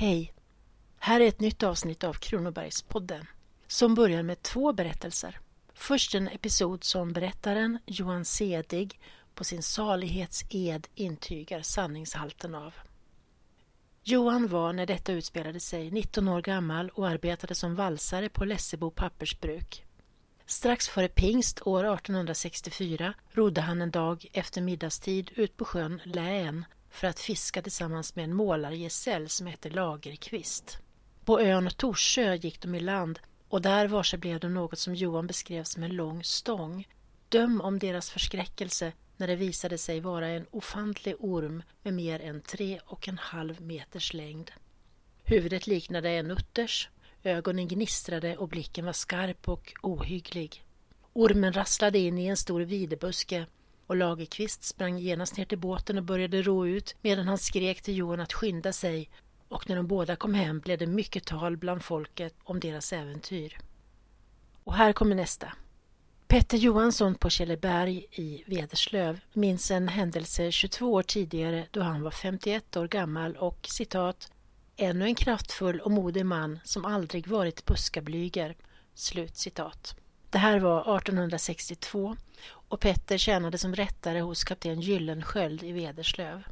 Hej! Här är ett nytt avsnitt av Kronobergspodden som börjar med två berättelser. Först en episod som berättaren Johan Sedig på sin salighetsed intygar sanningshalten av. Johan var när detta utspelade sig 19 år gammal och arbetade som valsare på Lessebo pappersbruk. Strax före pingst år 1864 rodde han en dag efter middagstid ut på sjön Län för att fiska tillsammans med en målargesäll som hette Lagerqvist. På ön Torsö gick de i land och där varse blev de något som Johan beskrev som en lång stång. Döm om deras förskräckelse när det visade sig vara en ofantlig orm med mer än tre och en halv meters längd. Huvudet liknade en utters, ögonen gnistrade och blicken var skarp och ohygglig. Ormen rasslade in i en stor videbuske och Lagerqvist sprang genast ner till båten och började ro ut medan han skrek till Johan att skynda sig och när de båda kom hem blev det mycket tal bland folket om deras äventyr. Och här kommer nästa. Petter Johansson på Källeberg i Vederslöv minns en händelse 22 år tidigare då han var 51 år gammal och citat ”ännu en kraftfull och modig man som aldrig varit buskablyger”. Slut citat. Det här var 1862 och Petter tjänade som rättare hos kapten Gyllensköld i Vederslöv.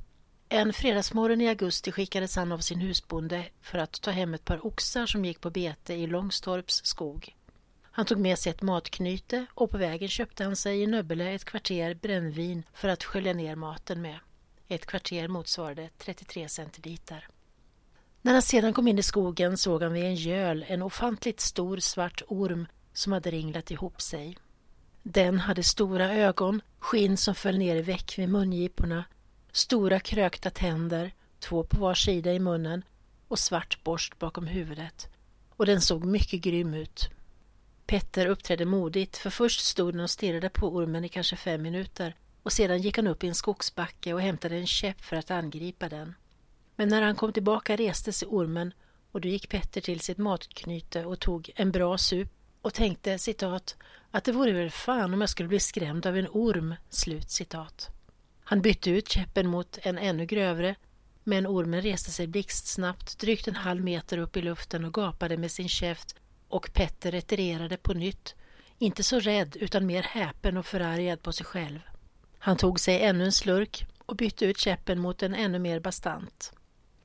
En fredagsmorgon i augusti skickades han av sin husbonde för att ta hem ett par oxar som gick på bete i Långstorps skog. Han tog med sig ett matknyte och på vägen köpte han sig i Nöbbele ett kvarter brännvin för att skölja ner maten med. Ett kvarter motsvarade 33 centiliter. När han sedan kom in i skogen såg han vid en göl en ofantligt stor svart orm som hade ringlat ihop sig. Den hade stora ögon, skinn som föll ner i väck vid mungiporna, stora krökta tänder, två på var sida i munnen och svart borst bakom huvudet. Och den såg mycket grym ut. Petter uppträdde modigt, för först stod den och stirrade på ormen i kanske fem minuter och sedan gick han upp i en skogsbacke och hämtade en käpp för att angripa den. Men när han kom tillbaka reste sig ormen och då gick Petter till sitt matknyte och tog en bra sup och tänkte citat att det vore väl fan om jag skulle bli skrämd av en orm. Slut citat. Han bytte ut käppen mot en ännu grövre men ormen reste sig blixtsnabbt drygt en halv meter upp i luften och gapade med sin käft och Petter retirerade på nytt, inte så rädd utan mer häpen och förargad på sig själv. Han tog sig ännu en slurk och bytte ut käppen mot en ännu mer bastant.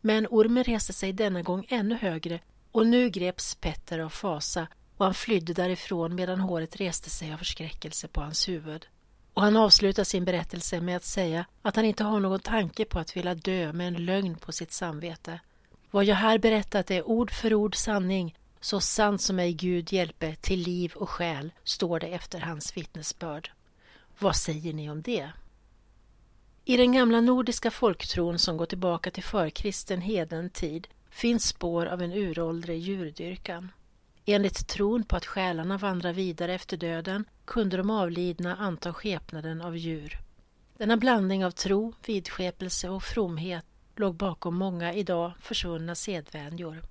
Men ormen reste sig denna gång ännu högre och nu greps Petter av fasa och han flydde därifrån medan håret reste sig av förskräckelse på hans huvud. Och han avslutar sin berättelse med att säga att han inte har någon tanke på att vilja dö med en lögn på sitt samvete. Vad jag här berättat är ord för ord sanning, så sant som mig Gud hjälpe till liv och själ, står det efter hans vittnesbörd. Vad säger ni om det? I den gamla nordiska folktron som går tillbaka till förkristen heden tid finns spår av en uråldrig djurdyrkan. Enligt tron på att själarna vandrar vidare efter döden kunde de avlidna anta skepnaden av djur. Denna blandning av tro, vidskepelse och fromhet låg bakom många idag försvunna sedvänjor.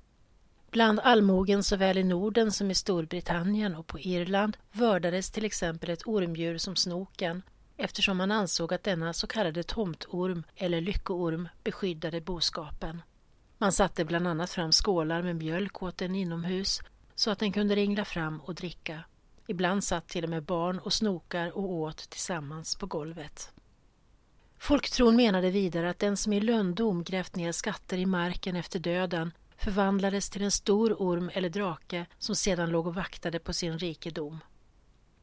Bland allmogen såväl i Norden som i Storbritannien och på Irland vördades till exempel ett ormdjur som snoken eftersom man ansåg att denna så kallade tomtorm eller lyckoorm beskyddade boskapen. Man satte bland annat fram skålar med mjölk åt den inomhus så att den kunde ringla fram och dricka. Ibland satt till och med barn och snokar och åt tillsammans på golvet. Folktron menade vidare att den som i lönndom grävt ner skatter i marken efter döden förvandlades till en stor orm eller drake som sedan låg och vaktade på sin rikedom.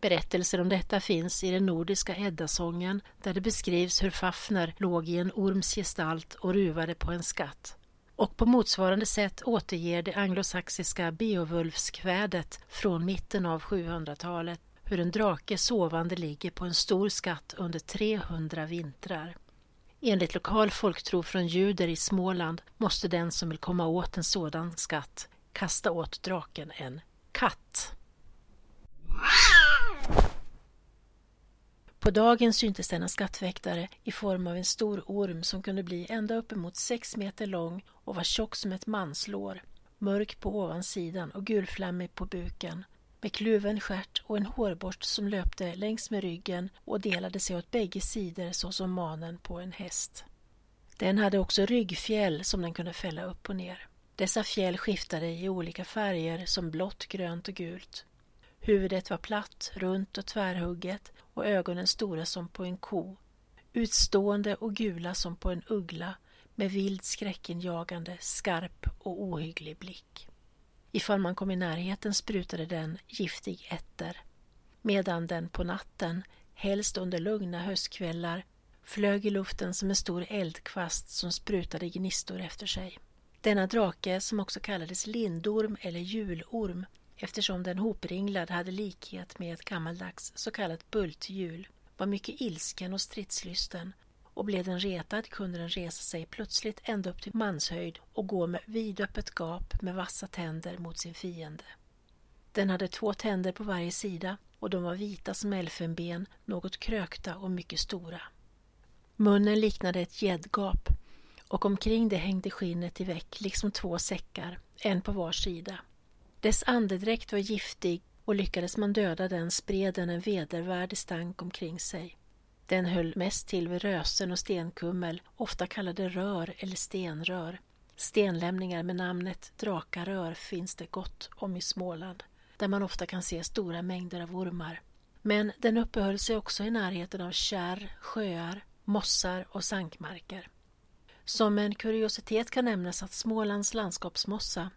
Berättelser om detta finns i den nordiska Eddasången där det beskrivs hur Fafner låg i en orms gestalt och ruvade på en skatt och på motsvarande sätt återger det anglosaxiska Beowulfskvädet från mitten av 700-talet hur en drake sovande ligger på en stor skatt under 300 vintrar. Enligt lokal folktro från juder i Småland måste den som vill komma åt en sådan skatt kasta åt draken en katt. På dagen syntes denna skattväktare i form av en stor orm som kunde bli ända uppemot sex meter lång och var tjock som ett manslår, mörk på ovansidan och gulflammig på buken, med kluven stjärt och en hårborst som löpte längs med ryggen och delade sig åt bägge sidor såsom manen på en häst. Den hade också ryggfjäll som den kunde fälla upp och ner. Dessa fjäll skiftade i olika färger som blått, grönt och gult. Huvudet var platt, runt och tvärhugget och ögonen stora som på en ko. Utstående och gula som på en uggla med vild skräckinjagande, skarp och ohygglig blick. Ifall man kom i närheten sprutade den giftig etter, medan den på natten, helst under lugna höstkvällar, flög i luften som en stor eldkvast som sprutade gnistor efter sig. Denna drake, som också kallades lindorm eller julorm, eftersom den hopringlad hade likhet med ett gammaldags så kallat bulthjul, var mycket ilsken och stridslysten och blev den retad kunde den resa sig plötsligt ända upp till manshöjd och gå med vidöppet gap med vassa tänder mot sin fiende. Den hade två tänder på varje sida och de var vita som elfenben, något krökta och mycket stora. Munnen liknade ett gäddgap och omkring det hängde skinnet i veck liksom två säckar, en på var sida. Dess andedräkt var giftig och lyckades man döda den spred den en vedervärdig stank omkring sig. Den höll mest till vid rösen och stenkummel, ofta kallade rör eller stenrör. Stenlämningar med namnet drakarör finns det gott om i Småland, där man ofta kan se stora mängder av ormar. Men den uppehöll sig också i närheten av kärr, sjöar, mossar och sankmarker. Som en kuriositet kan nämnas att Smålands landskapsmossa,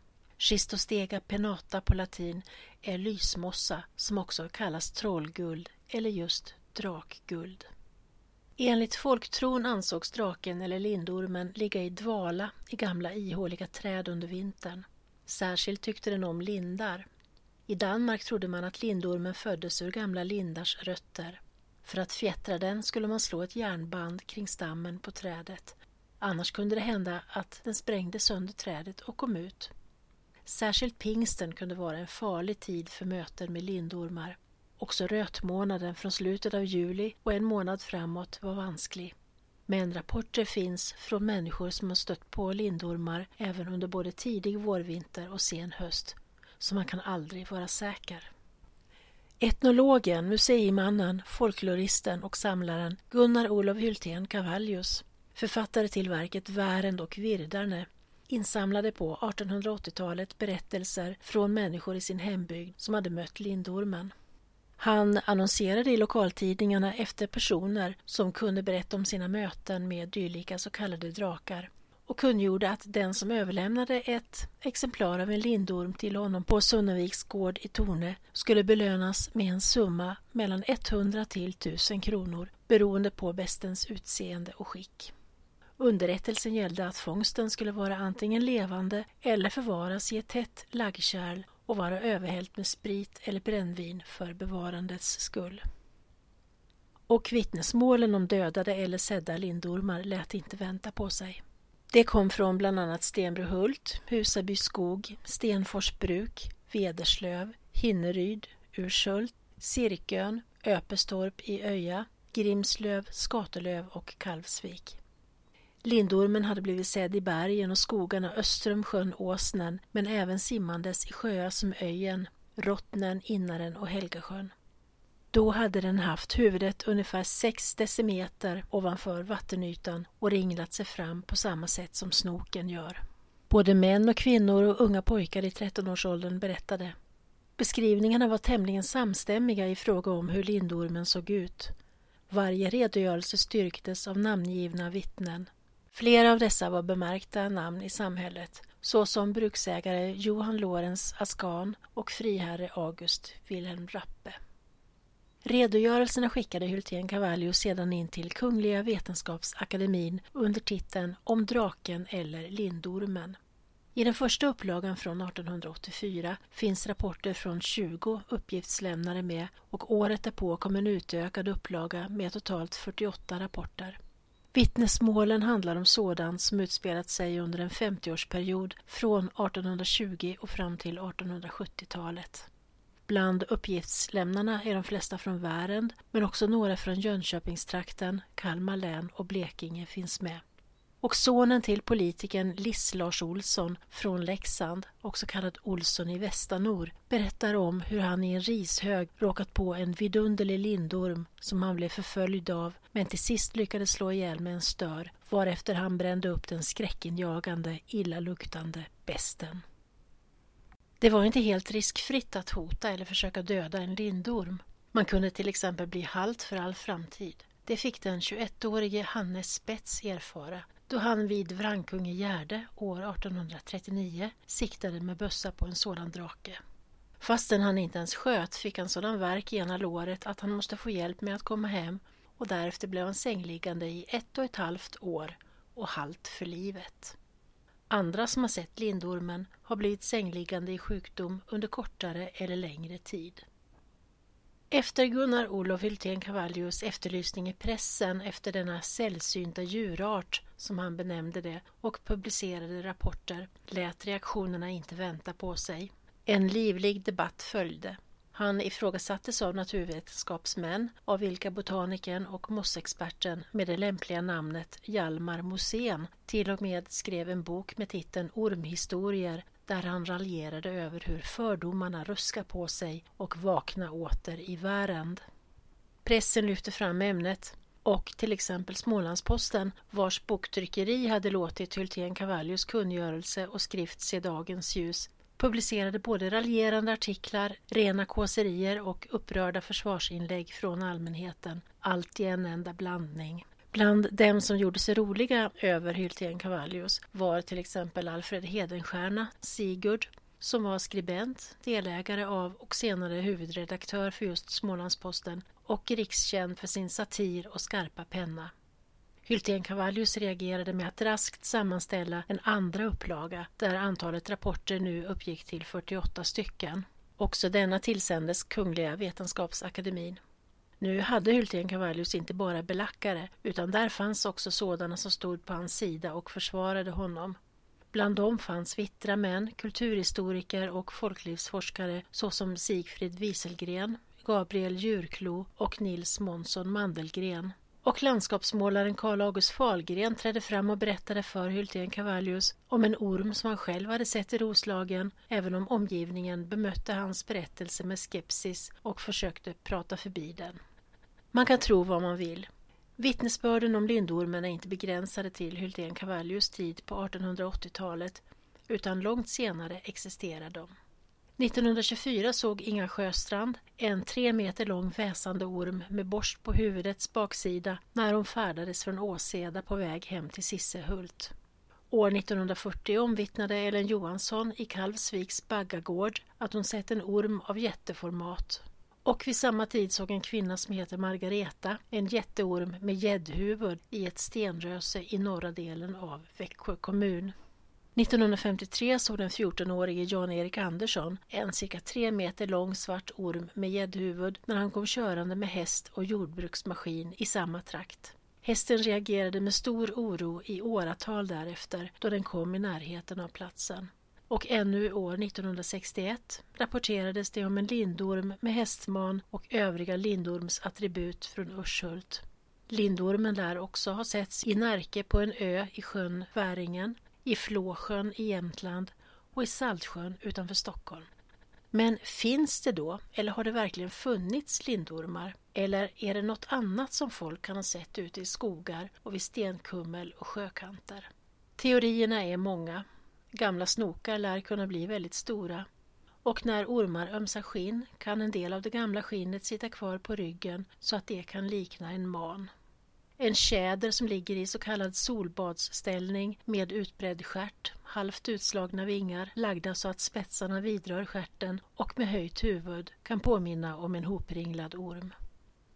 Schistostega penata på latin, är lysmossa som också kallas trollguld eller just drakguld. Enligt folktron ansågs draken eller lindormen ligga i dvala i gamla ihåliga träd under vintern. Särskilt tyckte den om lindar. I Danmark trodde man att lindormen föddes ur gamla lindars rötter. För att fjättra den skulle man slå ett järnband kring stammen på trädet. Annars kunde det hända att den sprängde sönder trädet och kom ut. Särskilt pingsten kunde vara en farlig tid för möten med lindormar. Också rötmånaden från slutet av juli och en månad framåt var vansklig. Men rapporter finns från människor som har stött på lindormar även under både tidig vårvinter och sen höst, så man kan aldrig vara säker. Etnologen, museimannen, folkloristen och samlaren Gunnar Olof Hultén Cavallius, författare till verket Värend och Virdarne, insamlade på 1880-talet berättelser från människor i sin hembygd som hade mött lindormen. Han annonserade i lokaltidningarna efter personer som kunde berätta om sina möten med dylika så kallade drakar och kungjorde att den som överlämnade ett exemplar av en lindorm till honom på Sunnaviks gård i Torne skulle belönas med en summa mellan 100 till 1000 kronor beroende på bestens utseende och skick. Underrättelsen gällde att fångsten skulle vara antingen levande eller förvaras i ett tätt laggkärl och vara överhällt med sprit eller brännvin för bevarandets skull. Och vittnesmålen om dödade eller sedda lindormar lät inte vänta på sig. Det kom från bland annat Stenbrohult, Husaby skog, Stenfors bruk, Vederslöv, Hinneryd, Urshult, Cirkön, Öpestorp i Öja, Grimslöv, Skatelöv och Kalvsvik. Lindormen hade blivit sedd i bergen och skogarna öster om sjön Åsnen men även simmandes i sjöar som Öjen, Rottnen, Innaren och Helgasjön. Då hade den haft huvudet ungefär 6 decimeter ovanför vattenytan och ringlat sig fram på samma sätt som snoken gör. Både män och kvinnor och unga pojkar i 13-årsåldern berättade. Beskrivningarna var tämligen samstämmiga i fråga om hur lindormen såg ut. Varje redogörelse styrktes av namngivna vittnen. Flera av dessa var bemärkta namn i samhället såsom bruksägare Johan Lorenz Askan och friherre August Wilhelm Rappe. Redogörelserna skickade Hultén Cavallius sedan in till Kungliga Vetenskapsakademin under titeln Om draken eller lindormen. I den första upplagan från 1884 finns rapporter från 20 uppgiftslämnare med och året därpå kom en utökad upplaga med totalt 48 rapporter. Vittnesmålen handlar om sådant som utspelat sig under en 50-årsperiod från 1820 och fram till 1870-talet. Bland uppgiftslämnarna är de flesta från Värend men också några från Jönköpingstrakten, Kalmar län och Blekinge finns med. Och sonen till politikern Liss-Lars Olsson från Leksand, också kallad Olsson i Västanor, berättar om hur han i en rishög råkat på en vidunderlig lindorm som han blev förföljd av men till sist lyckades slå ihjäl med en stör varefter han brände upp den skräckinjagande, illaluktande besten. Det var inte helt riskfritt att hota eller försöka döda en lindorm. Man kunde till exempel bli halt för all framtid. Det fick den 21-årige Hannes Spets erfara då han vid Vrankungegärde år 1839 siktade med bössa på en sådan drake. Fastän han inte ens sköt fick han sådan verk i ena låret att han måste få hjälp med att komma hem och därefter blev han sängliggande i ett och ett halvt år och halt för livet. Andra som har sett lindormen har blivit sängliggande i sjukdom under kortare eller längre tid. Efter Gunnar Olof Hultén Cavallius efterlysning i pressen efter denna sällsynta djurart, som han benämnde det, och publicerade rapporter lät reaktionerna inte vänta på sig. En livlig debatt följde. Han ifrågasattes av naturvetenskapsmän, av vilka botanikern och mossexperten med det lämpliga namnet Hjalmar Mosén till och med skrev en bok med titeln Ormhistorier där han raljerade över hur fördomarna ruskar på sig och vakna åter i värend. Pressen lyfte fram ämnet och till exempel Smålandsposten vars boktryckeri hade låtit Hultén Cavallius kungörelse och skrift se dagens ljus publicerade både raljerande artiklar, rena kåserier och upprörda försvarsinlägg från allmänheten, allt i en enda blandning. Bland dem som gjorde sig roliga över Hyltén-Cavallius var till exempel Alfred Hedenstierna, Sigurd, som var skribent, delägare av och senare huvudredaktör för just Smålandsposten och rikskänd för sin satir och skarpa penna. Hyltén-Cavallius reagerade med att raskt sammanställa en andra upplaga där antalet rapporter nu uppgick till 48 stycken. Också denna tillsändes Kungliga Vetenskapsakademin. Nu hade Hultén Cavallius inte bara belackare utan där fanns också sådana som stod på hans sida och försvarade honom. Bland dem fanns vittra män, kulturhistoriker och folklivsforskare såsom Sigfrid Wieselgren, Gabriel Djurklo och Nils Månsson Mandelgren. Och landskapsmålaren Karl August Fahlgren trädde fram och berättade för Hultén Cavallius om en orm som han själv hade sett i Roslagen, även om omgivningen bemötte hans berättelse med skepsis och försökte prata förbi den. Man kan tro vad man vill. Vittnesbörden om lindormen är inte begränsade till Hultén Cavallius tid på 1880-talet utan långt senare existerar de. 1924 såg Inga Sjöstrand en tre meter lång väsande orm med borst på huvudets baksida när hon färdades från Åseda på väg hem till Sissehult. År 1940 omvittnade Ellen Johansson i Kalvsviks baggagård att hon sett en orm av jätteformat och vid samma tid såg en kvinna som heter Margareta en jätteorm med gäddhuvud i ett stenröse i norra delen av Växjö kommun. 1953 såg den 14-årige Jan-Erik Andersson en cirka tre meter lång svart orm med gäddhuvud när han kom körande med häst och jordbruksmaskin i samma trakt. Hästen reagerade med stor oro i åratal därefter då den kom i närheten av platsen och ännu år 1961 rapporterades det om en lindorm med hästman och övriga lindormsattribut från Urshult. Lindormen lär också ha setts i Närke på en ö i sjön Väringen, i Flåsjön i Jämtland och i Saltsjön utanför Stockholm. Men finns det då, eller har det verkligen funnits lindormar? Eller är det något annat som folk kan ha sett ute i skogar och vid stenkummel och sjökanter? Teorierna är många Gamla snokar lär kunna bli väldigt stora och när ormar ömsar skinn kan en del av det gamla skinnet sitta kvar på ryggen så att det kan likna en man. En tjäder som ligger i så kallad solbadsställning med utbredd stjärt, halvt utslagna vingar lagda så att spetsarna vidrör stjärten och med höjt huvud kan påminna om en hopringlad orm.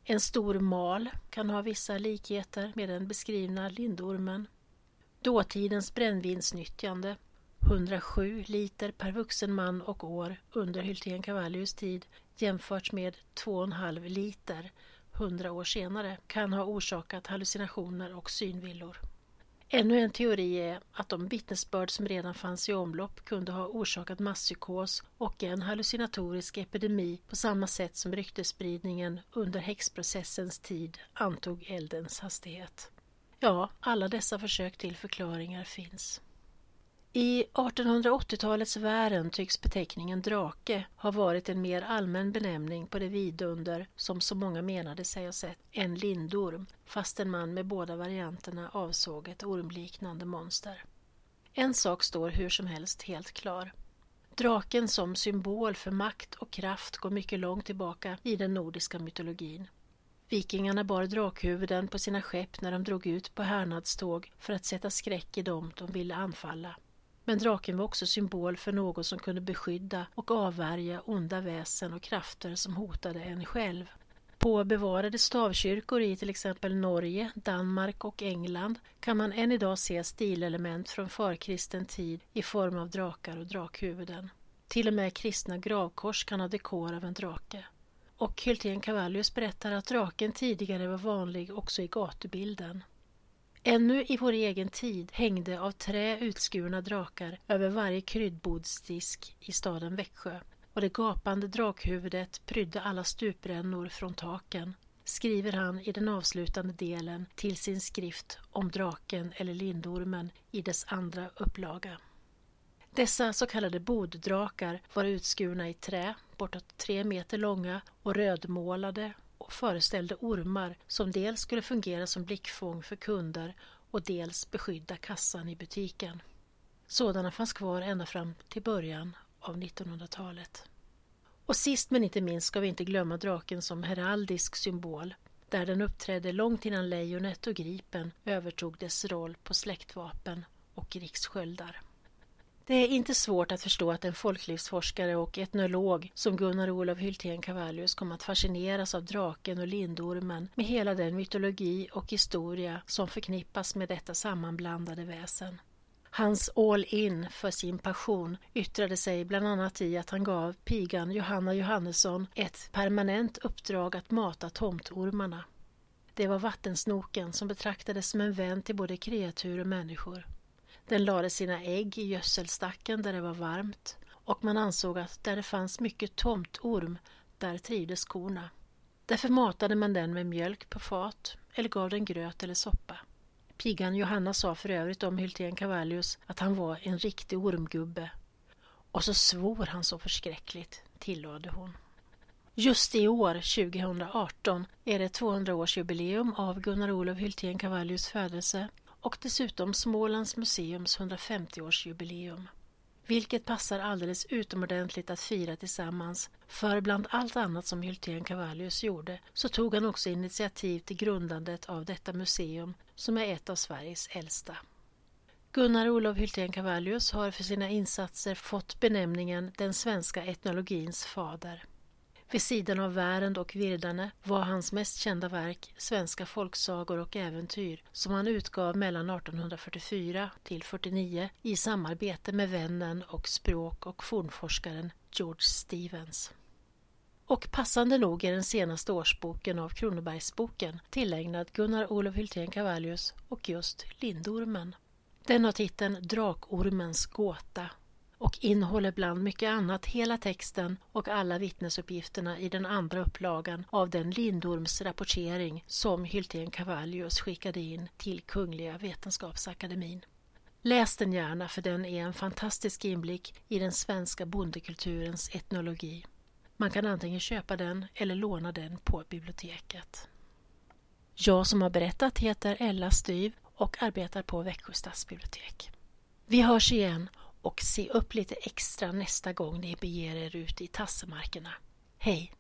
En stor mal kan ha vissa likheter med den beskrivna lindormen. Dåtidens brännvinsnyttjande 107 liter per vuxen man och år under Hyltén Cavallius tid jämfört med 2,5 liter 100 år senare kan ha orsakat hallucinationer och synvillor. Ännu en teori är att de vittnesbörd som redan fanns i omlopp kunde ha orsakat masspsykos och en hallucinatorisk epidemi på samma sätt som ryktesspridningen under häxprocessens tid antog eldens hastighet. Ja, alla dessa försök till förklaringar finns. I 1880-talets världen tycks beteckningen drake ha varit en mer allmän benämning på det vidunder som så många menade sig ha sett en lindorm, fastän man med båda varianterna avsåg ett ormliknande monster. En sak står hur som helst helt klar. Draken som symbol för makt och kraft går mycket långt tillbaka i den nordiska mytologin. Vikingarna bar drakhuvuden på sina skepp när de drog ut på härnadståg för att sätta skräck i dem de ville anfalla. Men draken var också symbol för något som kunde beskydda och avvärja onda väsen och krafter som hotade en själv. På bevarade stavkyrkor i till exempel Norge, Danmark och England kan man än idag se stilelement från förkristen tid i form av drakar och drakhuvuden. Till och med kristna gravkors kan ha dekor av en drake. Och Hyltén Cavallius berättar att draken tidigare var vanlig också i gatubilden. Ännu i vår egen tid hängde av trä utskurna drakar över varje kryddbodsdisk i staden Växjö och det gapande drakhuvudet prydde alla stuprännor från taken, skriver han i den avslutande delen till sin skrift om draken eller lindormen i dess andra upplaga. Dessa så kallade boddrakar var utskurna i trä, bortåt tre meter långa och rödmålade och föreställde ormar som dels skulle fungera som blickfång för kunder och dels beskydda kassan i butiken. Sådana fanns kvar ända fram till början av 1900-talet. Och sist men inte minst ska vi inte glömma draken som heraldisk symbol där den uppträdde långt innan lejonet och gripen övertog dess roll på släktvapen och rikssköldar. Det är inte svårt att förstå att en folklivsforskare och etnolog som Gunnar Olof Hyltén Cavallius kom att fascineras av draken och lindormen med hela den mytologi och historia som förknippas med detta sammanblandade väsen. Hans all-in för sin passion yttrade sig bland annat i att han gav pigan Johanna Johannesson ett permanent uppdrag att mata tomtormarna. Det var vattensnoken som betraktades som en vän till både kreatur och människor. Den lade sina ägg i gödselstacken där det var varmt och man ansåg att där det fanns mycket tomtorm, där trivdes korna. Därför matade man den med mjölk på fat eller gav den gröt eller soppa. Pigan Johanna sa för övrigt om Hyltén Cavallius att han var en riktig ormgubbe. Och så svor han så förskräckligt, tillade hon. Just i år, 2018, är det 200-årsjubileum av Gunnar Olof Hyltén Cavallius födelse och dessutom Smålands museums 150-årsjubileum. Vilket passar alldeles utomordentligt att fira tillsammans för bland allt annat som Hyltén Cavallius gjorde så tog han också initiativ till grundandet av detta museum som är ett av Sveriges äldsta. Gunnar Olof Hyltén Cavallius har för sina insatser fått benämningen den svenska etnologins fader. Vid sidan av Värend och Virdane var hans mest kända verk Svenska folksagor och äventyr som han utgav mellan 1844 till 49 i samarbete med vännen och språk och fornforskaren George Stevens. Och passande nog är den senaste årsboken av Kronobergsboken tillägnad Gunnar Olof Hyltén Cavallius och just Lindormen. Den har titeln Drakormens gåta och innehåller bland mycket annat hela texten och alla vittnesuppgifterna i den andra upplagan av den Lindorms rapportering som Hyltén Cavallius skickade in till Kungliga Vetenskapsakademin. Läs den gärna för den är en fantastisk inblick i den svenska bondekulturens etnologi. Man kan antingen köpa den eller låna den på biblioteket. Jag som har berättat heter Ella Styv och arbetar på Växjö stadsbibliotek. Vi hörs igen och se upp lite extra nästa gång ni beger er ut i tassemarkerna. Hej!